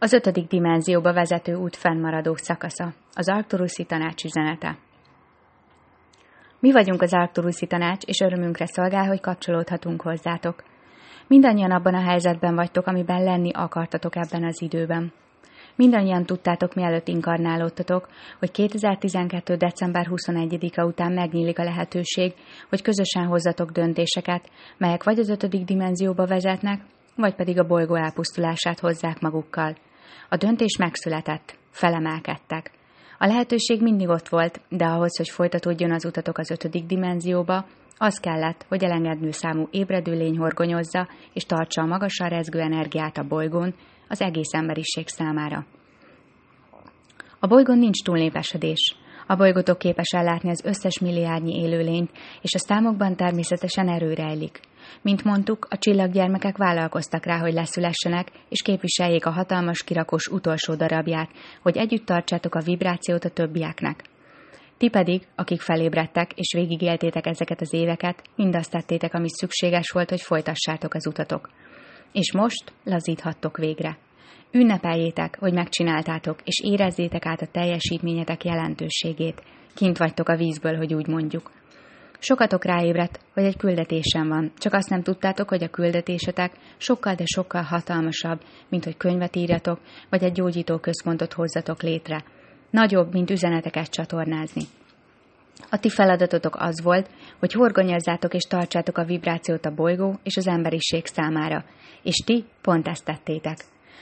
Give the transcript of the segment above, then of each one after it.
Az ötödik dimenzióba vezető út fennmaradó szakasza, az Arcturuszi tanács üzenete. Mi vagyunk az Arcturuszi tanács, és örömünkre szolgál, hogy kapcsolódhatunk hozzátok. Mindannyian abban a helyzetben vagytok, amiben lenni akartatok ebben az időben. Mindannyian tudtátok, mielőtt inkarnálódtatok, hogy 2012. december 21-a után megnyílik a lehetőség, hogy közösen hozzatok döntéseket, melyek vagy az ötödik dimenzióba vezetnek, vagy pedig a bolygó elpusztulását hozzák magukkal. A döntés megszületett, felemelkedtek. A lehetőség mindig ott volt, de ahhoz, hogy folytatódjon az utatok az ötödik dimenzióba, az kellett, hogy elengedő számú ébredő lény horgonyozza és tartsa a magasan rezgő energiát a bolygón, az egész emberiség számára. A bolygón nincs túlnépesedés. A bolygótok képes ellátni az összes milliárdnyi élőlényt, és a számokban természetesen erő rejlik. Mint mondtuk, a csillaggyermekek vállalkoztak rá, hogy leszülessenek, és képviseljék a hatalmas kirakós utolsó darabját, hogy együtt tartsátok a vibrációt a többieknek. Ti pedig, akik felébredtek és végigéltétek ezeket az éveket, mindazt tettétek, ami szükséges volt, hogy folytassátok az utatok. És most lazíthattok végre. Ünnepeljétek, hogy megcsináltátok, és érezzétek át a teljesítményetek jelentőségét. Kint vagytok a vízből, hogy úgy mondjuk. Sokatok ráébredt, hogy egy küldetésem van, csak azt nem tudtátok, hogy a küldetésetek sokkal, de sokkal hatalmasabb, mint hogy könyvet írjatok, vagy egy gyógyító központot hozzatok létre. Nagyobb, mint üzeneteket csatornázni. A ti feladatotok az volt, hogy horgonyozzátok és tartsátok a vibrációt a bolygó és az emberiség számára, és ti pont ezt tettétek.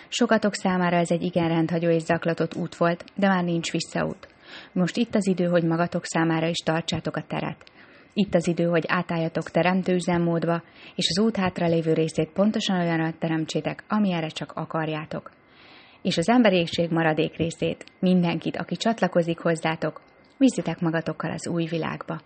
Sokatok számára ez egy igen rendhagyó és zaklatott út volt, de már nincs visszaút. Most itt az idő, hogy magatok számára is tartsátok a teret. Itt az idő, hogy átálljatok teremtő üzemmódba, és az út hátra lévő részét pontosan olyanra teremtsétek, amilyenre csak akarjátok. És az emberiség maradék részét, mindenkit, aki csatlakozik hozzátok, vízitek magatokkal az új világba.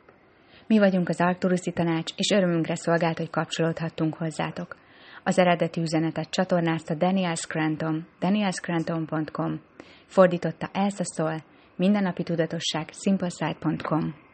Mi vagyunk az Arcturuszi tanács, és örömünkre szolgált, hogy kapcsolódhattunk hozzátok. Az eredeti üzenetet csatornázta Daniel Scranton, danielscranton.com. Fordította Elsa Szól, mindennapi tudatosság, simpleside.com.